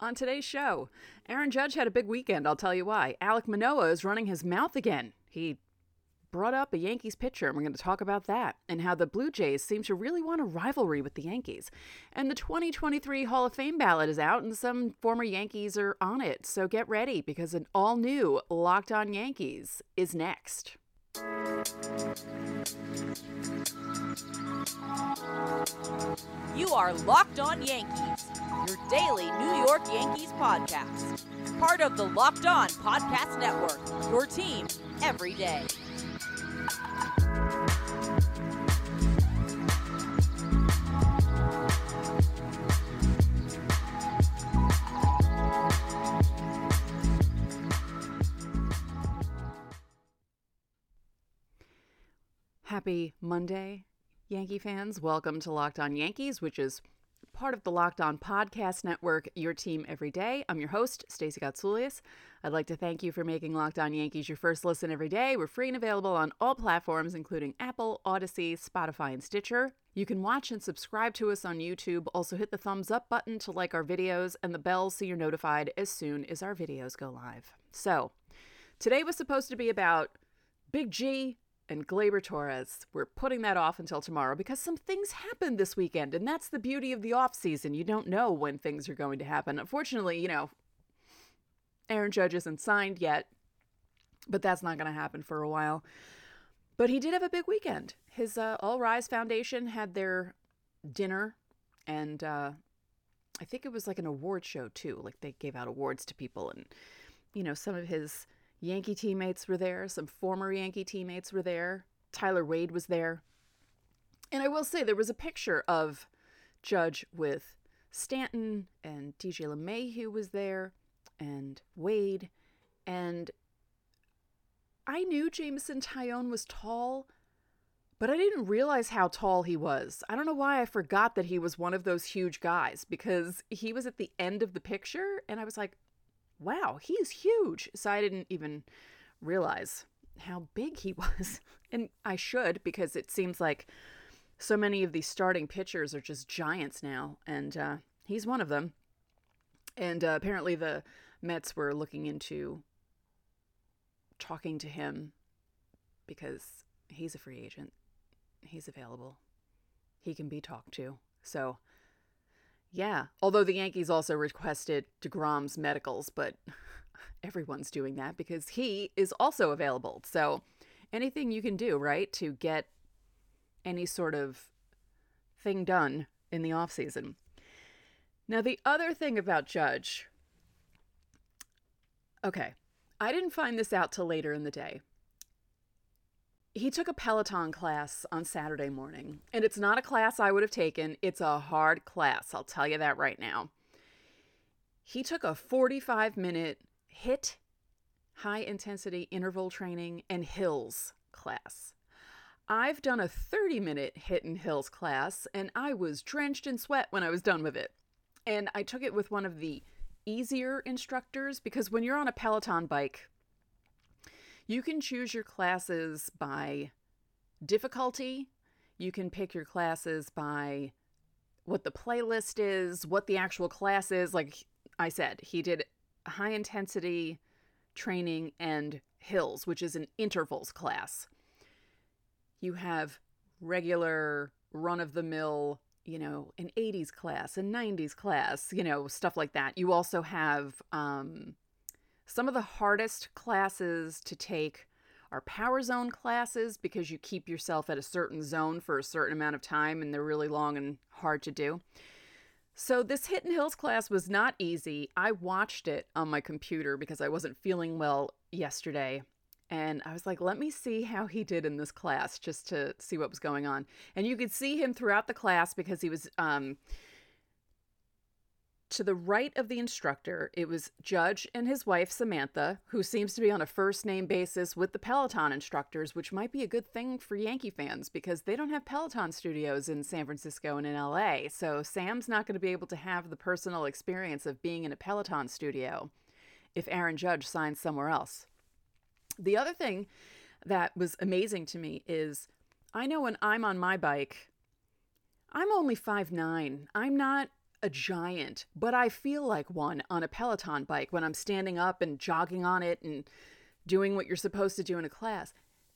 On today's show, Aaron Judge had a big weekend, I'll tell you why. Alek Manoah is running his mouth again. He brought up a Yankees pitcher, and we're going to talk about that, and how the Blue Jays seem to really want a rivalry with the Yankees. And the 2023 Hall of Fame ballot is out, and some former Yankees are on it. So get ready because an all new Locked On Yankees is next. You are Locked On Yankees, your daily New York Yankees podcast. Part of the Locked On Podcast Network, your team every day. Happy Monday, Yankee fans. Welcome to Locked On Yankees, which is part of the Locked On Podcast Network, your team every day. I'm your host, Stacey Gotsoulias. I'd like to thank you for making Locked On Yankees your first listen every day. We're free and available on all platforms, including Apple, Odyssey, Spotify, and Stitcher. You can watch and subscribe to us on YouTube. Also, hit the thumbs up button to like our videos and the bell so you're notified as soon as our videos go live. So, today was supposed to be about Big G and Gleyber Torres. We're putting that off until tomorrow because some things happened this weekend, and that's the beauty of the off season. You don't know when things are going to happen. Unfortunately, you know, Aaron Judge isn't signed yet, but that's not going to happen for a while. But he did have a big weekend. His uh, All Rise Foundation had their dinner, and uh, I think it was like an award show too. Like they gave out awards to people, and you know, some of his Yankee teammates were there, some former Yankee teammates were there. Tyler Wade was there. And I will say there was a picture of Judge with Stanton and DJ LeMahieu was there and Wade. And I knew Jameson Taillon was tall, but I didn't realize how tall he was. I don't know why I forgot that he was one of those huge guys because he was at the end of the picture and I was like, wow, he's huge. So I didn't even realize how big he was. And I should because it seems like so many of these starting pitchers are just giants now. And uh, he's one of them. And uh, apparently the Mets were looking into talking to him because he's a free agent. He's available. He can be talked to. So yeah, although the Yankees also requested DeGrom's medicals, but everyone's doing that because he is also available. So anything you can do, right, to get any sort of thing done in the offseason. Now, the other thing about Judge, okay, I didn't find this out till later in the day he took a Peloton class on Saturday morning, and it's not a class I would have taken. It's a hard class. I'll tell you that right now. He took a 45 minute HIIT, high intensity interval training, and hills class. I've done a 30 minute HIIT and hills class, and I was drenched in sweat when I was done with it. And I took it with one of the easier instructors because when you're on a Peloton bike, you can choose your classes by difficulty. You can pick your classes by what the playlist is, what the actual class is. Like I said, he did high intensity training and hills, which is an intervals class. You have regular run of the mill, you know, an 80s class, a 90s class, you know, stuff like that. You also have um, some of the hardest classes to take are power zone classes because you keep yourself at a certain zone for a certain amount of time and they're really long and hard to do. So, this and Hills class was not easy. I watched it on my computer because I wasn't feeling well yesterday. And I was like, let me see how he did in this class just to see what was going on. And you could see him throughout the class because he was um, to the right of the instructor, it was Judge and his wife, Samantha, who seems to be on a first name basis with the Peloton instructors, which might be a good thing for Yankee fans because they don't have Peloton studios in San Francisco and in LA. So Sam's not going to be able to have the personal experience of being in a Peloton studio if Aaron Judge signs somewhere else. The other thing that was amazing to me is I know when I'm on my bike, I'm only five nine. I'm not a giant, but I feel like one on a Peloton bike when I'm standing up and jogging on it and doing what you're supposed to do in a class.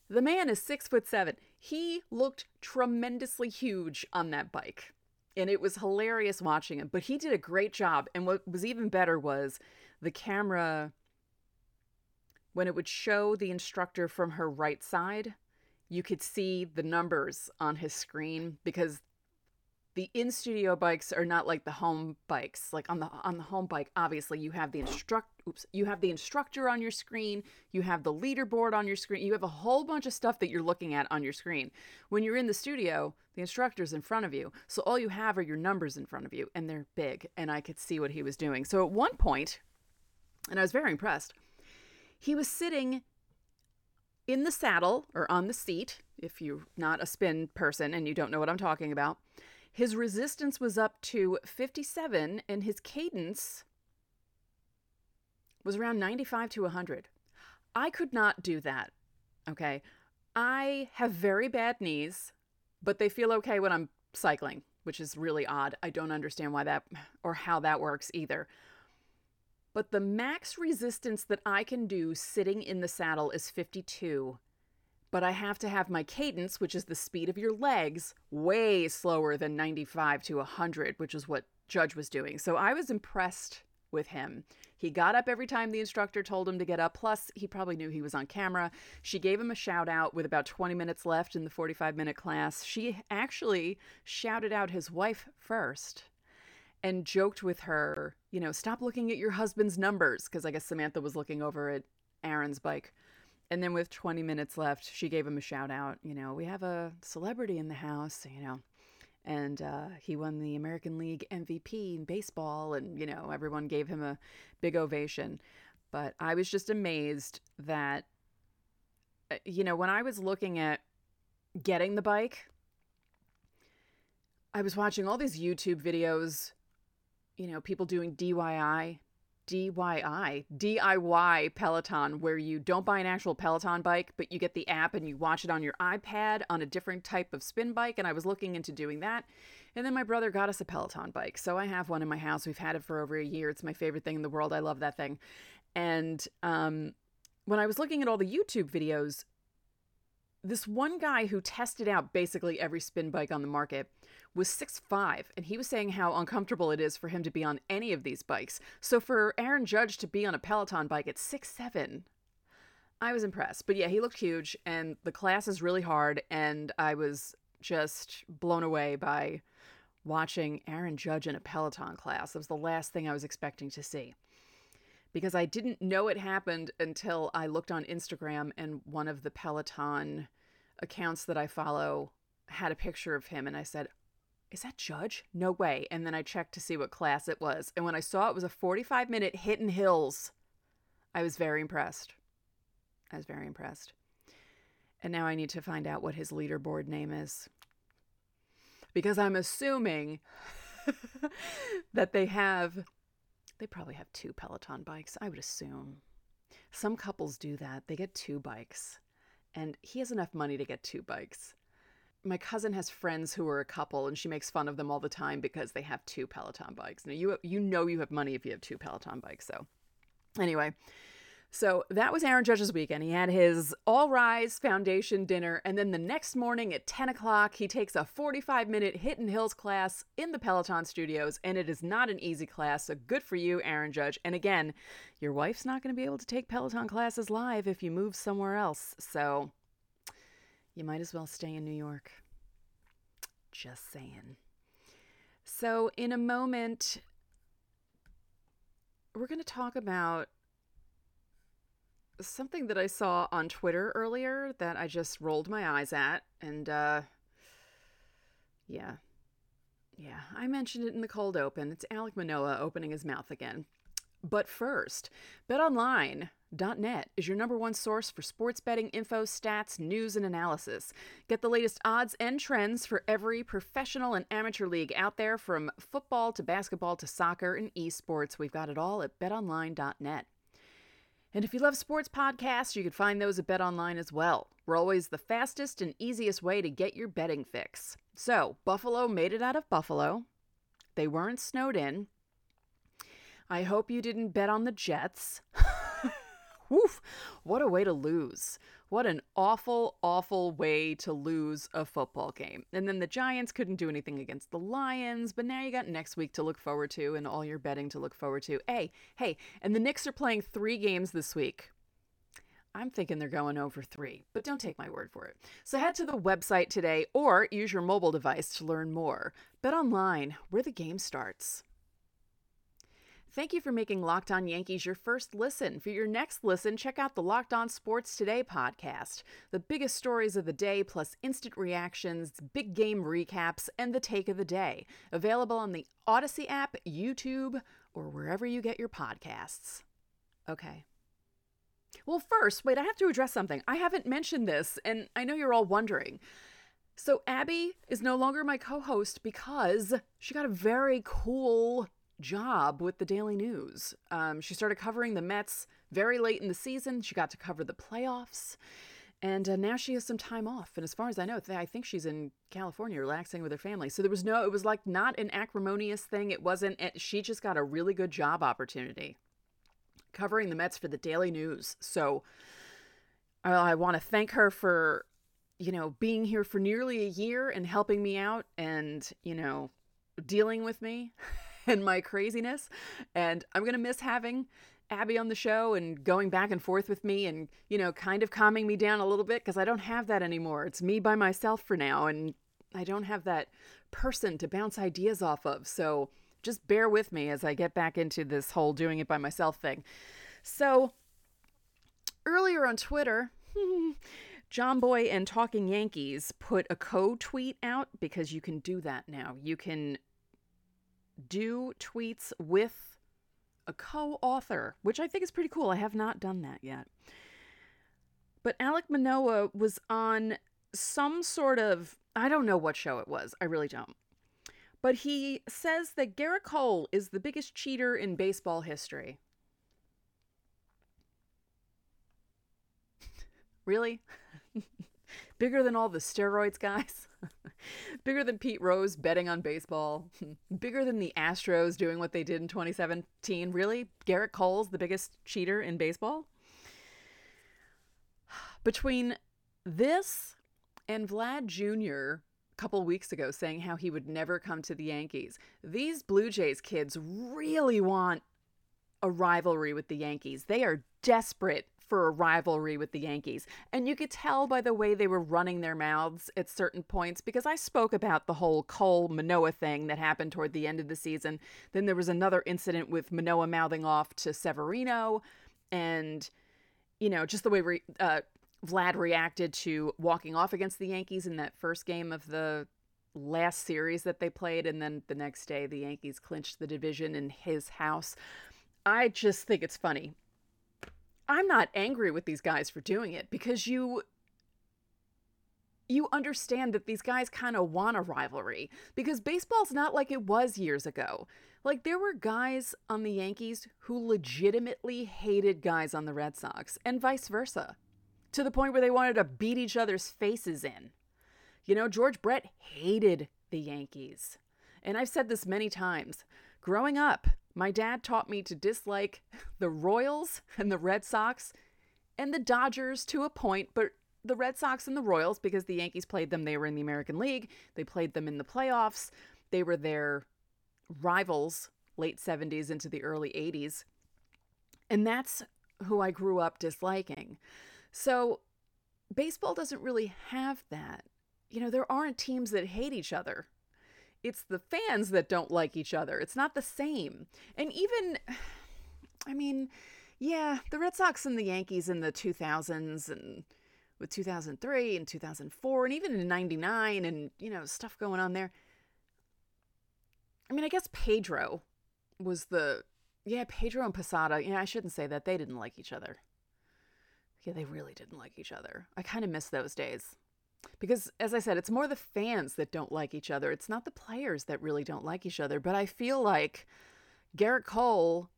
The man is six foot seven. He looked tremendously huge on that bike. And it was hilarious watching him, but he did a great job. And what was even better was the camera, when it would show the instructor from her right side, you could see the numbers on his screen because the in studio bikes are not like the home bikes like on the on the home bike obviously you have the instruct oops you have the instructor on your screen you have the leaderboard on your screen you have a whole bunch of stuff that you're looking at on your screen. When you're in the studio the instructor's in front of you so all you have are your numbers in front of you and they're big and i could see what he was doing. So at one point and i was very impressed he was sitting in the saddle or on the seat if you're not a spin person and you don't know what i'm talking about his resistance was up to 57, and his cadence was around 95 to 100. I could not do that. Okay. I have very bad knees, but they feel okay when I'm cycling, which is really odd. I don't understand why that or how that works either. But the max resistance that I can do sitting in the saddle is 52 but I have to have my cadence, which is the speed of your legs, way slower than 95 to 100, which is what Judge was doing. So I was impressed with him. He got up every time the instructor told him to get up. Plus, he probably knew he was on camera. She gave him a shout out with about 20 minutes left in the 45 minute class. She actually shouted out his wife first and joked with her, you know, stop looking at your husband's numbers, because I guess Samantha was looking over at Aaron's bike. And then with 20 minutes left, she gave him a shout out. You know, we have a celebrity in the house, you know. And uh, he won the American League MVP in baseball, and, you know, everyone gave him a big ovation. But I was just amazed that, uh, you know, when I was looking at getting the bike, I was watching all these YouTube videos, you know, people doing DIY, DIY, DIY Peloton, where you don't buy an actual Peloton bike, but you get the app and you watch it on your iPad on a different type of spin bike. And I was looking into doing that. And then my brother got us a Peloton bike. So I have one in my house. We've had it for over a year. It's my favorite thing in the world. I love that thing. And um, when I was looking at all the YouTube videos, this one guy who tested out basically every spin bike on the market was six five, and he was saying how uncomfortable it is for him to be on any of these bikes. So for Aaron Judge to be on a Peloton bike at six seven, I was impressed. But yeah, he looked huge, and the class is really hard, and I was just blown away by watching Aaron Judge in a Peloton class. That was the last thing I was expecting to see. Because I didn't know it happened until I looked on Instagram and one of the Peloton accounts that I follow had a picture of him and I said, is that Judge? No way. And then I checked to see what class it was. And when I saw it was a 45 minute HIIT and Hills, I was very impressed. I was very impressed. And now I need to find out what his leaderboard name is. Because I'm assuming that they have, they probably have two Peloton bikes, I would assume. Some couples do that. They get two bikes. And he has enough money to get two bikes my cousin has friends who are a couple and she makes fun of them all the time because they have two Peloton bikes. Now you you know you have money if you have two Peloton bikes. So anyway, so that was Aaron Judge's weekend. He had his All Rise Foundation dinner, and then the next morning at 10 o'clock, he takes a 45 minute HIIT and Hills class in the Peloton studios, and it is not an easy class. So good for you, Aaron Judge. And again, your wife's not going to be able to take Peloton classes live if you move somewhere else. So you might as well stay in New York. Just saying. So, in a moment, we're going to talk about something that I saw on Twitter earlier that I just rolled my eyes at. And, uh, yeah. Yeah, I mentioned it in the cold open. It's Alek Manoah opening his mouth again. But first, betonline.net is your number one source for sports betting info, stats, news, and analysis. Get the latest odds and trends for every professional and amateur league out there from football to basketball to soccer and esports. We've got it all at betonline.net. And if you love sports podcasts, you can find those at BetOnline as well. We're always the fastest and easiest way to get your betting fix. So, Buffalo made it out of Buffalo. They weren't snowed in. I hope you didn't bet on the Jets. Woof, what a way to lose. What an awful, awful way to lose a football game. And then the Giants couldn't do anything against the Lions, but now you got next week to look forward to and all your betting to look forward to. Hey, hey, and the Knicks are playing three games this week. I'm thinking they're going over three, but don't take my word for it. So head to the website today or use your mobile device to learn more. Bet online, where the game starts. Thank you for making Locked On Yankees your first listen. For your next listen, check out the Locked On Sports Today podcast. The biggest stories of the day, plus instant reactions, big game recaps, and the take of the day. Available on the Odyssey app, YouTube, or wherever you get your podcasts. Okay. Well, first, wait, I have to address something. I haven't mentioned this, and I know you're all wondering. So, Abby is no longer my co host because she got a very cool job with the Daily News. Um, she started covering the Mets very late in the season. She got to cover the playoffs. And uh, now she has some time off. And as far as I know, I think she's in California relaxing with her family. So there was no, it was like not an acrimonious thing. It wasn't, she just got a really good job opportunity covering the Mets for the Daily News. So I, I want to thank her for, you know, being here for nearly a year and helping me out and, you know, dealing with me. and my craziness. And I'm going to miss having Abby on the show and going back and forth with me and, you know, kind of calming me down a little bit because I don't have that anymore. It's me by myself for now. And I don't have that person to bounce ideas off of. So just bear with me as I get back into this whole doing it by myself thing. So earlier on Twitter, Jomboy and Talking Yankees put a co tweet out because you can do that now. You can do tweets with a co author, which I think is pretty cool. I have not done that yet. But Alek Manoah was on some sort of, I don't know what show it was. I really don't. But he says that Gerrit Cole is the biggest cheater in baseball history. really? Bigger than all the steroids, guys? Bigger than Pete Rose betting on baseball. Bigger than the Astros doing what they did in 2017. Really? Gerrit Cole's the biggest cheater in baseball? Between this and Vlad Jr. a couple weeks ago saying how he would never come to the Yankees, these Blue Jays kids really want a rivalry with the Yankees. They are desperate for a rivalry with the Yankees. And you could tell by the way they were running their mouths at certain points because I spoke about the whole Cole Manoah thing that happened toward the end of the season. Then there was another incident with Manoah mouthing off to Severino and, you know, just the way re- uh, Vlad reacted to walking off against the Yankees in that first game of the last series that they played. And then the next day, the Yankees clinched the division in his house. I just think it's funny I'm not angry with these guys for doing it because you you understand that these guys kind of want a rivalry because baseball's not like it was years ago. Like there were guys on the Yankees who legitimately hated guys on the Red Sox and vice versa to the point where they wanted to beat each other's faces in. You know, George Brett hated the Yankees. And I've said this many times. Growing up, my dad taught me to dislike the Royals and the Red Sox and the Dodgers to a point, but the Red Sox and the Royals, because the Yankees played them, they were in the American League, they played them in the playoffs, they were their rivals late 70s into the early 80s. And that's who I grew up disliking. So baseball doesn't really have that. You know, there aren't teams that hate each other it's the fans that don't like each other. It's not the same. And even, I mean, yeah, the Red Sox and the Yankees in the 2000s and with 2003 and 2004 and even in 99 and, you know, stuff going on there. I mean, I guess Pedro was the, yeah, Pedro and Posada. Yeah, I shouldn't say that. They didn't like each other. Yeah, they really didn't like each other. I kind of miss those days. Because, as I said, it's more the fans that don't like each other. It's not the players that really don't like each other. But I feel like Gerrit Cole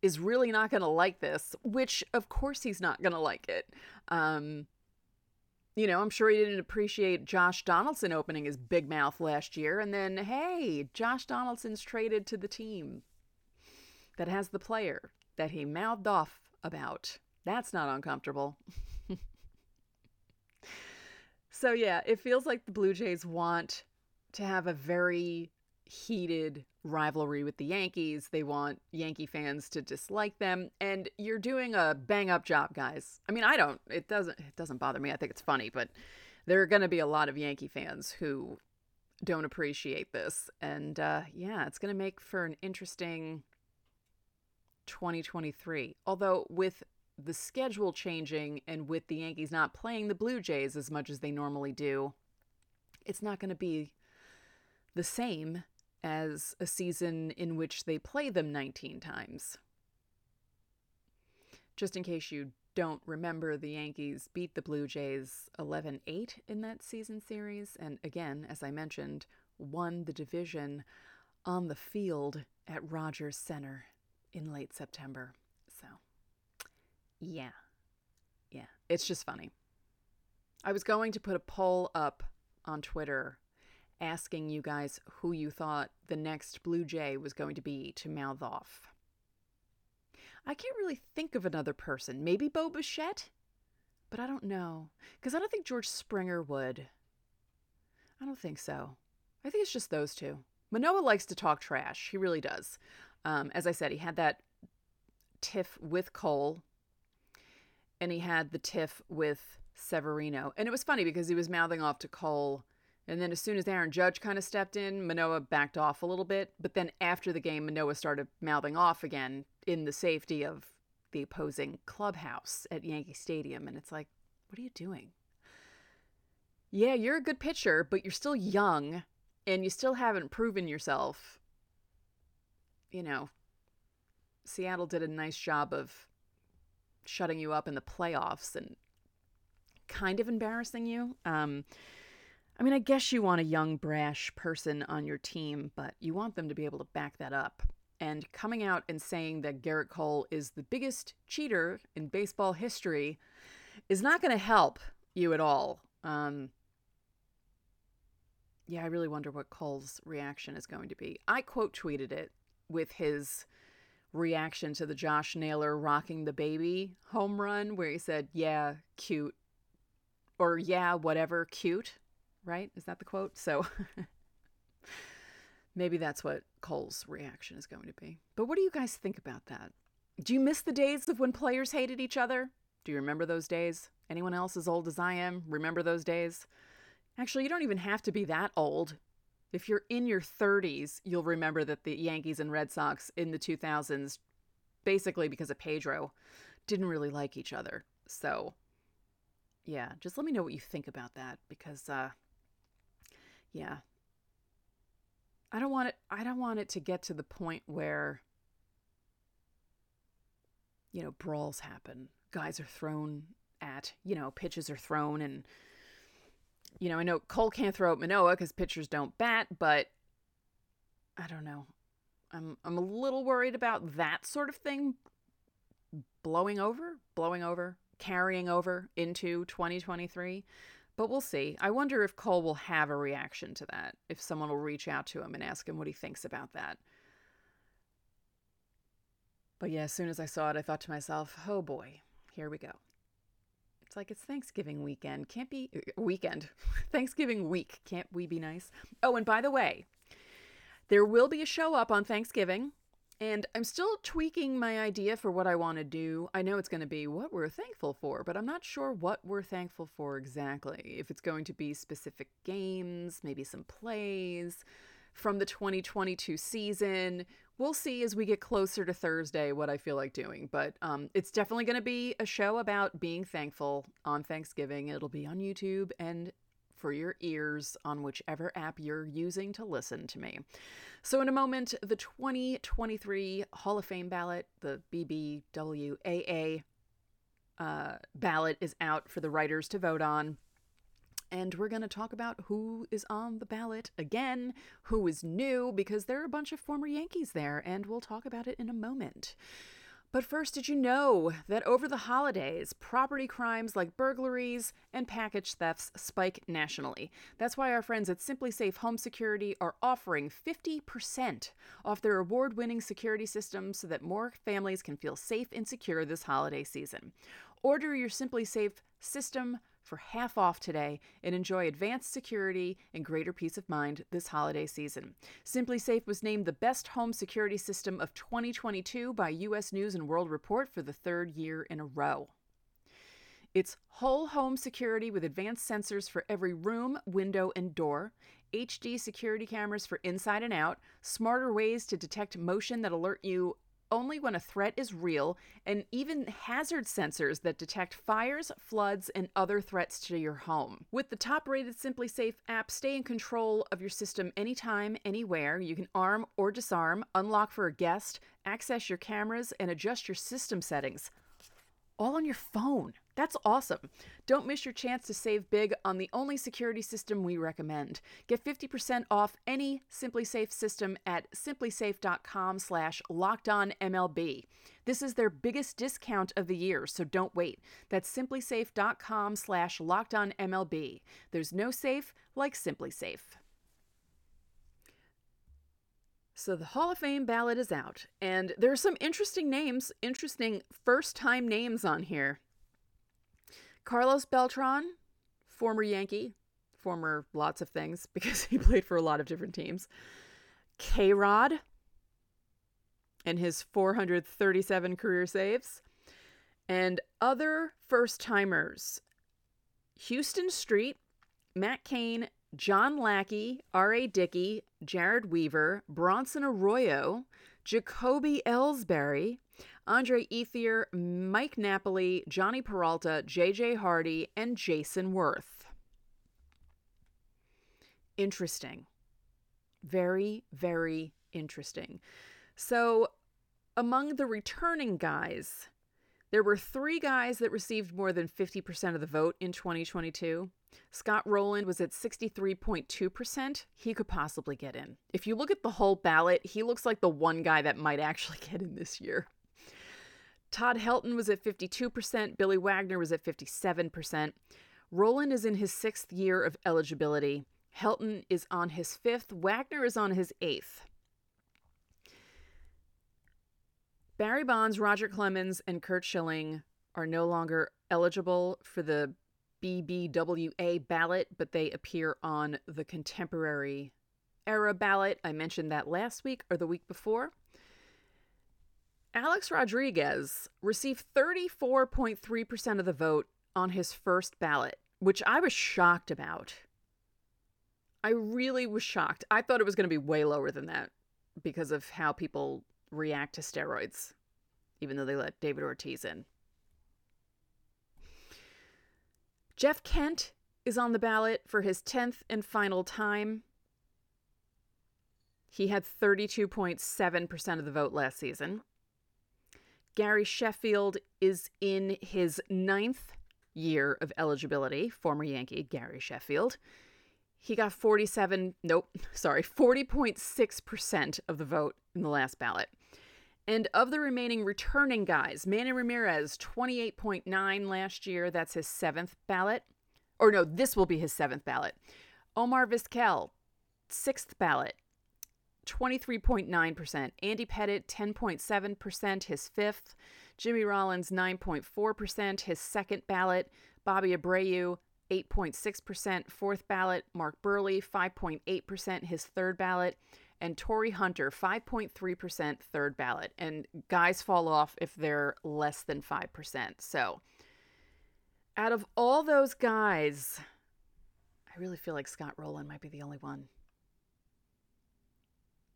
is really not going to like this, which, of course, he's not going to like it. Um, you know, I'm sure he didn't appreciate Josh Donaldson opening his big mouth last year. And then, hey, Josh Donaldson's traded to the team that has the player that he mouthed off about. That's not uncomfortable. so, yeah, it feels like the Blue Jays want to have a very heated rivalry with the Yankees. They want Yankee fans to dislike them and you're doing a bang up job, guys. I mean, I don't it doesn't it doesn't bother me. I think it's funny, but there are going to be a lot of Yankee fans who don't appreciate this and uh yeah, it's going to make for an interesting 2023. Although with the schedule changing and with the Yankees not playing the Blue Jays as much as they normally do, it's not going to be the same as a season in which they play them 19 times. Just in case you don't remember, the Yankees beat the Blue Jays 11 8 in that season series, and again, as I mentioned, won the division on the field at Rogers Center in late September. Yeah. Yeah, it's just funny. I was going to put a poll up on Twitter asking you guys who you thought the next Blue Jay was going to be to mouth off. I can't really think of another person. Maybe Bo Bichette? But I don't know. Because I don't think George Springer would. I don't think so. I think it's just those two. Manoah likes to talk trash. He really does. Um, as I said, he had that tiff with Cole, and he had the tiff with Severino. And it was funny because he was mouthing off to Cole and then as soon as Aaron Judge kind of stepped in, Manoah backed off a little bit. But then after the game, Manoah started mouthing off again in the safety of the opposing clubhouse at Yankee Stadium. And it's like, what are you doing? Yeah, you're a good pitcher, but you're still young and you still haven't proven yourself. You know, Seattle did a nice job of shutting you up in the playoffs and kind of embarrassing you. Um, I mean, I guess you want a young, brash person on your team, but you want them to be able to back that up. And coming out and saying that Gerrit Cole is the biggest cheater in baseball history is not going to help you at all. Um, yeah, I really wonder what Cole's reaction is going to be. I quote tweeted it with his reaction to the Josh Naylor rocking the baby home run, where he said, Yeah, cute. Or, yeah, whatever, cute right? Is that the quote? So maybe that's what Cole's reaction is going to be. But what do you guys think about that? Do you miss the days of when players hated each other? Do you remember those days? Anyone else as old as I am remember those days? Actually, you don't even have to be that old. If you're in your 30s, you'll remember that the Yankees and Red Sox in the 2000s, basically because of Pedro, didn't really like each other. So, yeah, just let me know what you think about that because uh, yeah. I don't want it I don't want it to get to the point where you know, brawls happen. Guys are thrown at, you know, pitches are thrown and you know, I know Cole can't throw at Manoah cuz pitchers don't bat, but I don't know. I'm I'm a little worried about that sort of thing blowing over, blowing over, carrying over into 2023. But we'll see. I wonder if Cole will have a reaction to that, if someone will reach out to him and ask him what he thinks about that. But yeah, as soon as I saw it, I thought to myself, oh boy, here we go. Like it's Thanksgiving weekend. Can't be uh, weekend. Thanksgiving week. Can't we be nice? Oh, and by the way, there will be a show up on Thanksgiving. And I'm still tweaking my idea for what I want to do. I know it's going to be what we're thankful for, but I'm not sure what we're thankful for exactly. If it's going to be specific games, maybe some plays from the 2022 season. We'll see as we get closer to Thursday what I feel like doing. But um, it's definitely going to be a show about being thankful on Thanksgiving. It'll be on YouTube and for your ears on whichever app you're using to listen to me. So, in a moment, the 2023 Hall of Fame ballot, the BBWAA uh, ballot, is out for the writers to vote on. And we're going to talk about who is on the ballot again, who is new, because there are a bunch of former Yankees there, and we'll talk about it in a moment. But first, did you know that over the holidays, property crimes like burglaries and package thefts spike nationally? That's why our friends at SimpliSafe Home Security are offering 50% off their award winning security systems so that more families can feel safe and secure this holiday season. Order your SimpliSafe system for half off today and enjoy advanced security and greater peace of mind this holiday season. SimpliSafe was named the best home security system of 2022 by US News and World Report for the third year in a row. It's whole home security with advanced sensors for every room, window, and door, HD security cameras for inside and out, smarter ways to detect motion that alert you only when a threat is real, and even hazard sensors that detect fires, floods, and other threats to your home. With the top rated SimpliSafe app, stay in control of your system anytime, anywhere. You can arm or disarm, unlock for a guest, access your cameras, and adjust your system settings all on your phone. That's awesome. Don't miss your chance to save big on the only security system we recommend. Get 50% off any SimpliSafe system at simplisafe.com slash lockedonmlb. This is their biggest discount of the year, so don't wait. That's simplisafe.com slash lockedonmlb. There's no safe like SimpliSafe. So the Hall of Fame ballot is out, and there are some interesting names, interesting first time names on here. Carlos Beltran, former Yankee, former lots of things because he played for a lot of different teams. K Rod and his 437 career saves, and other first timers. Huston Street, Matt Cain, John Lackey, R.A. Dickey, Jered Weaver, Bronson Arroyo, Jacoby Ellsbury, Andre Ethier, Mike Napoli, Jhonny Peralta, J.J. Hardy, and Jayson Werth. Interesting. Very, very interesting. So, among the returning guys, there were three guys that received more than 50% of the vote in 2022. Scott Rolen was at 63.2%. He could possibly get in. If you look at the whole ballot, he looks like the one guy that might actually get in this year. Todd Helton was at 52%. Billy Wagner was at 57%. Rolen is in his sixth year of eligibility. Helton is on his fifth. Wagner is on his eighth. Barry Bonds, Roger Clemens, and Curt Schilling are no longer eligible for the BBWA ballot, but they appear on the contemporary era ballot. I mentioned that last week or the week before. Alex Rodriguez received 34.3% of the vote on his first ballot, which I was shocked about. I really was shocked. I thought it was going to be way lower than that because of how people react to steroids, even though they let David Ortiz in. Jeff Kent is on the ballot for his 10th and final time. He had 32.7% of the vote last season. Gary Sheffield is in his ninth year of eligibility, former Yankee Gary Sheffield. He got 47, nope, sorry, 40.6% of the vote in the last ballot. And of the remaining returning guys, Manny Ramirez, 28.9 last year. That's his seventh ballot. Or no, this will be his seventh ballot. Omar Vizquel, sixth ballot, 23.9%. Andy Pettitte, 10.7%, his fifth. Jimmy Rollins, 9.4%, his second ballot. Bobby Abreu, 8.6%, fourth ballot. Mark Buehrle, 5.8%, his third ballot and Torii Hunter, 5.3% third ballot. And guys fall off if they're less than 5%. So, out of all those guys, I really feel like Scott Rolen might be the only one.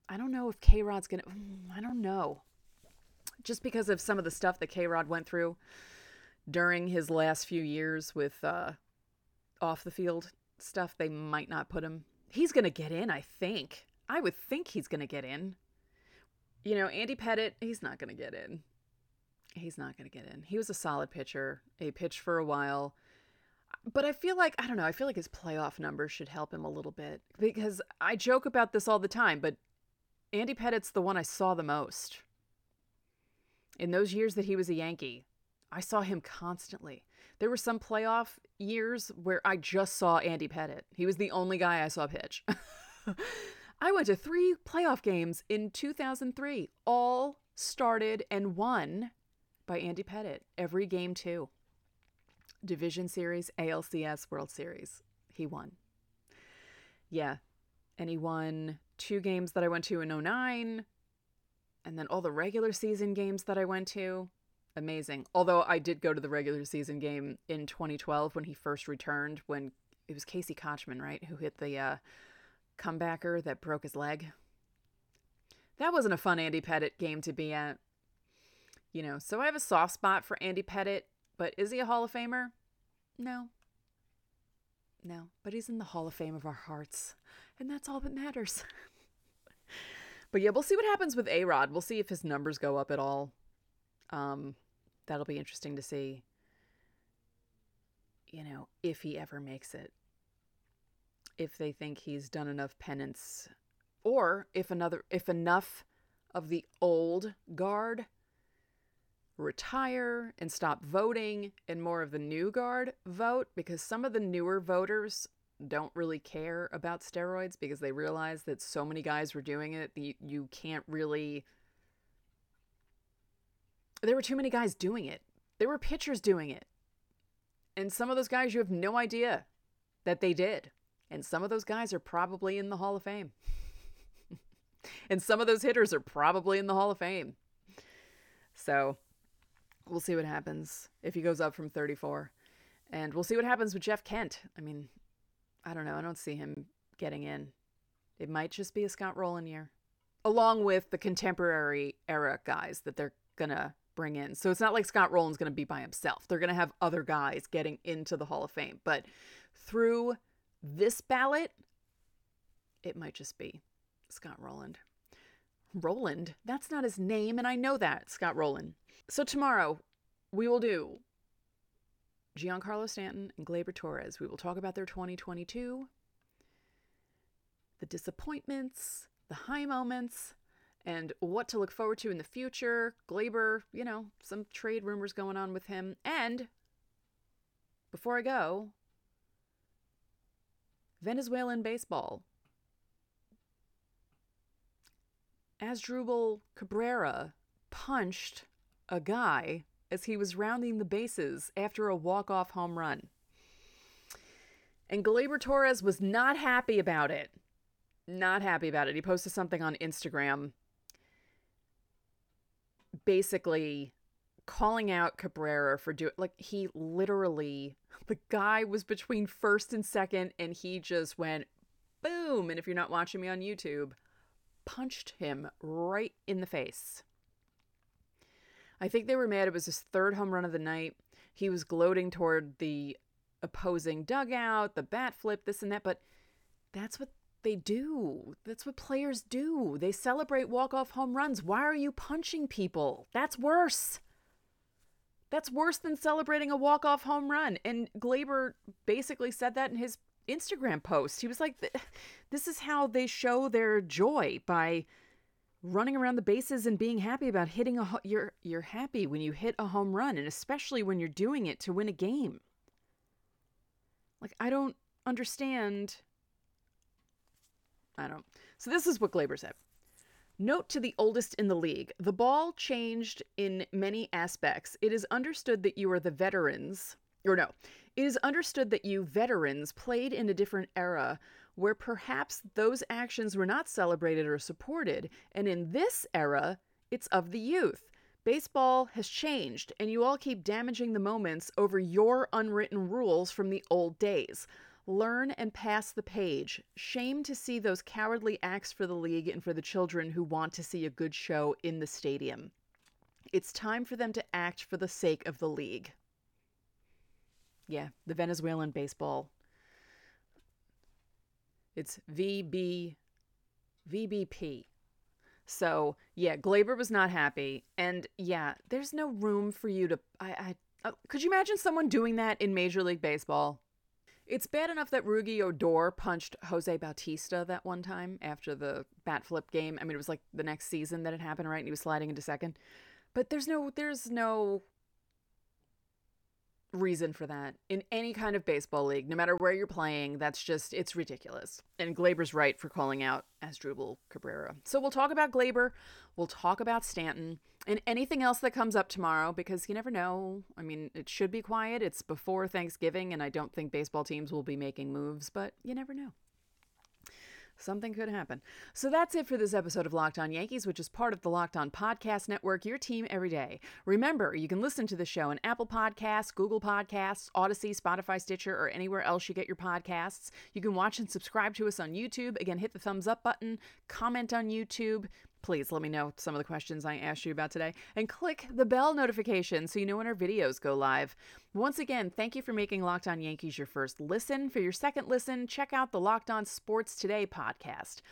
I don't know if K Rod's going to, I don't know. Just because of some of the stuff that K Rod went through during his last few years with uh, off the field stuff, they might not put him. He's going to get in, I think. I would think he's going to get in. You know, Andy Pettitte, he's not going to get in. He's not going to get in. He was a solid pitcher. a pitch for a while. But I feel like, I don't know, I feel like his playoff numbers should help him a little bit because I joke about this all the time, but Andy Pettitte's the one I saw the most. In those years that he was a Yankee, I saw him constantly. There were some playoff years where I just saw Andy Pettitte. He was the only guy I saw pitch. I went to three playoff games in 2003, all started and won by Andy Pettitte. Every game, too. Division Series, ALCS, World Series. He won. Yeah. And he won two games that I went to in 09, and then all the regular season games that I went to. Amazing. Although I did go to the regular season game in 2012 when he first returned, when it was Casey Kotchman, right, who hit the uh, comebacker that broke his leg. That wasn't a fun Andy Pettitte game to be at. You know, so I have a soft spot for Andy Pettitte, but is he a Hall of Famer? No. No, but he's in the Hall of Fame of our hearts, and that's all that matters. but yeah, we'll see what happens with A Rod. We'll see if his numbers go up at all. Um, that'll be interesting to see. You know, if he ever makes it. If they think he's done enough penance or if another if enough of the old guard retire and stop voting and more of the new guard vote because some of the newer voters don't really care about steroids because they realize that so many guys were doing it you, you can't really there were too many guys doing it. There were pitchers doing it. And some of those guys you have no idea that they did and some of those guys are probably in the hall of fame and some of those hitters are probably in the hall of fame so we'll see what happens if he goes up from 34. And we'll see what happens with Jeff Kent. I mean, I don't know. I don't see him getting in. It might just be a Scott Rolen year, along with the contemporary era guys that they're going to bring in. So it's not like Scott Rolen's going to be by himself. They're going to have other guys getting into the Hall of Fame. But through this ballot, it might just be Scott Rolen. Roland? That's not his name, and I know that, Scott Rolen. So tomorrow we will do Giancarlo Stanton and Gleyber Torres. We will talk about their 2022, the disappointments, the high moments, and what to look forward to in the future. Glaber, you know, some trade rumors going on with him. And before I go, Venezuelan baseball. Asdrubal Cabrera punched a guy as he was rounding the bases after a walk-off home run. And Gleyber Torres was not happy about it. Not happy about it. He posted something on Instagram basically calling out Cabrera for doing like he literally the guy was between first and second and he just went boom and if you're not watching me on YouTube punched him right in the face. I think they were mad. It was his third home run of the night. He was gloating toward the opposing dugout, the bat flip, this and that. But that's what they do. That's what players do. They celebrate walk-off home runs. Why are you punching people? That's worse. That's worse than celebrating a walk-off home run. And Gleyber basically said that in his Instagram post. He was like, "This is how they show their joy by running around the bases and being happy about hitting a ho- you're you're happy when you hit a home run and especially when you're doing it to win a game. Like I don't understand I don't. So this is what Gleyber said. Note to the oldest in the league. The ball changed in many aspects. It is understood that you are the veterans or no. It is understood that you veterans played in a different era where perhaps those actions were not celebrated or supported, and in this era, it's of the youth. Baseball has changed, and you all keep damaging the moments over your unwritten rules from the old days. Learn and pass the page. Shame to see those cowardly acts for the league and for the children who want to see a good show in the stadium. It's time for them to act for the sake of the league. Yeah, the Venezuelan baseball it's VB VBP. So yeah, Gleyber was not happy, and yeah, there's no room for you to. I, I uh, could you imagine someone doing that in Major League Baseball? It's bad enough that Rougned Odor punched Jose Bautista that one time after the bat flip game. I mean, it was like the next season that it happened, right? And he was sliding into second. But there's no there's no reason for that in any kind of baseball league, no matter where you're playing. That's just, it's ridiculous. And Gleyber's right for calling out Asdrubal Cabrera. So we'll talk about Gleyber, we'll talk about Stanton, and anything else that comes up tomorrow because you never know. I mean, it should be quiet. It's before Thanksgiving, and I don't think baseball teams will be making moves, but you never know something could happen. So that's it for this episode of Locked On Yankees, which is part of the Locked On Podcast Network, your team every day. Remember, you can listen to the show on Apple Podcasts, Google Podcasts, Audacy, Spotify, Stitcher, or anywhere else you get your podcasts. You can watch and subscribe to us on YouTube. Again, hit the thumbs up button, comment on YouTube, Please let me know some of the questions I asked you about today and click the bell notification so you know when our videos go live. Once again, thank you for making Locked On Yankees your first listen. For your second listen, check out the Locked On Sports Today podcast.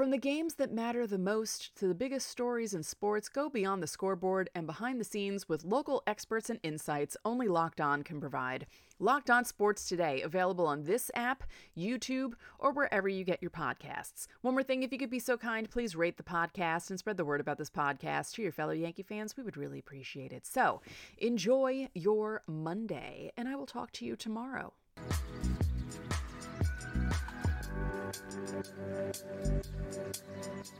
From the games that matter the most to the biggest stories in sports, go beyond the scoreboard and behind the scenes with local experts and insights only Locked On can provide. Locked On Sports Today, available on this app, YouTube, or wherever you get your podcasts. One more thing, if you could be so kind, please rate the podcast and spread the word about this podcast to your fellow Yankee fans. We would really appreciate it. So enjoy your Monday, and I will talk to you tomorrow. Thank you. Thank you.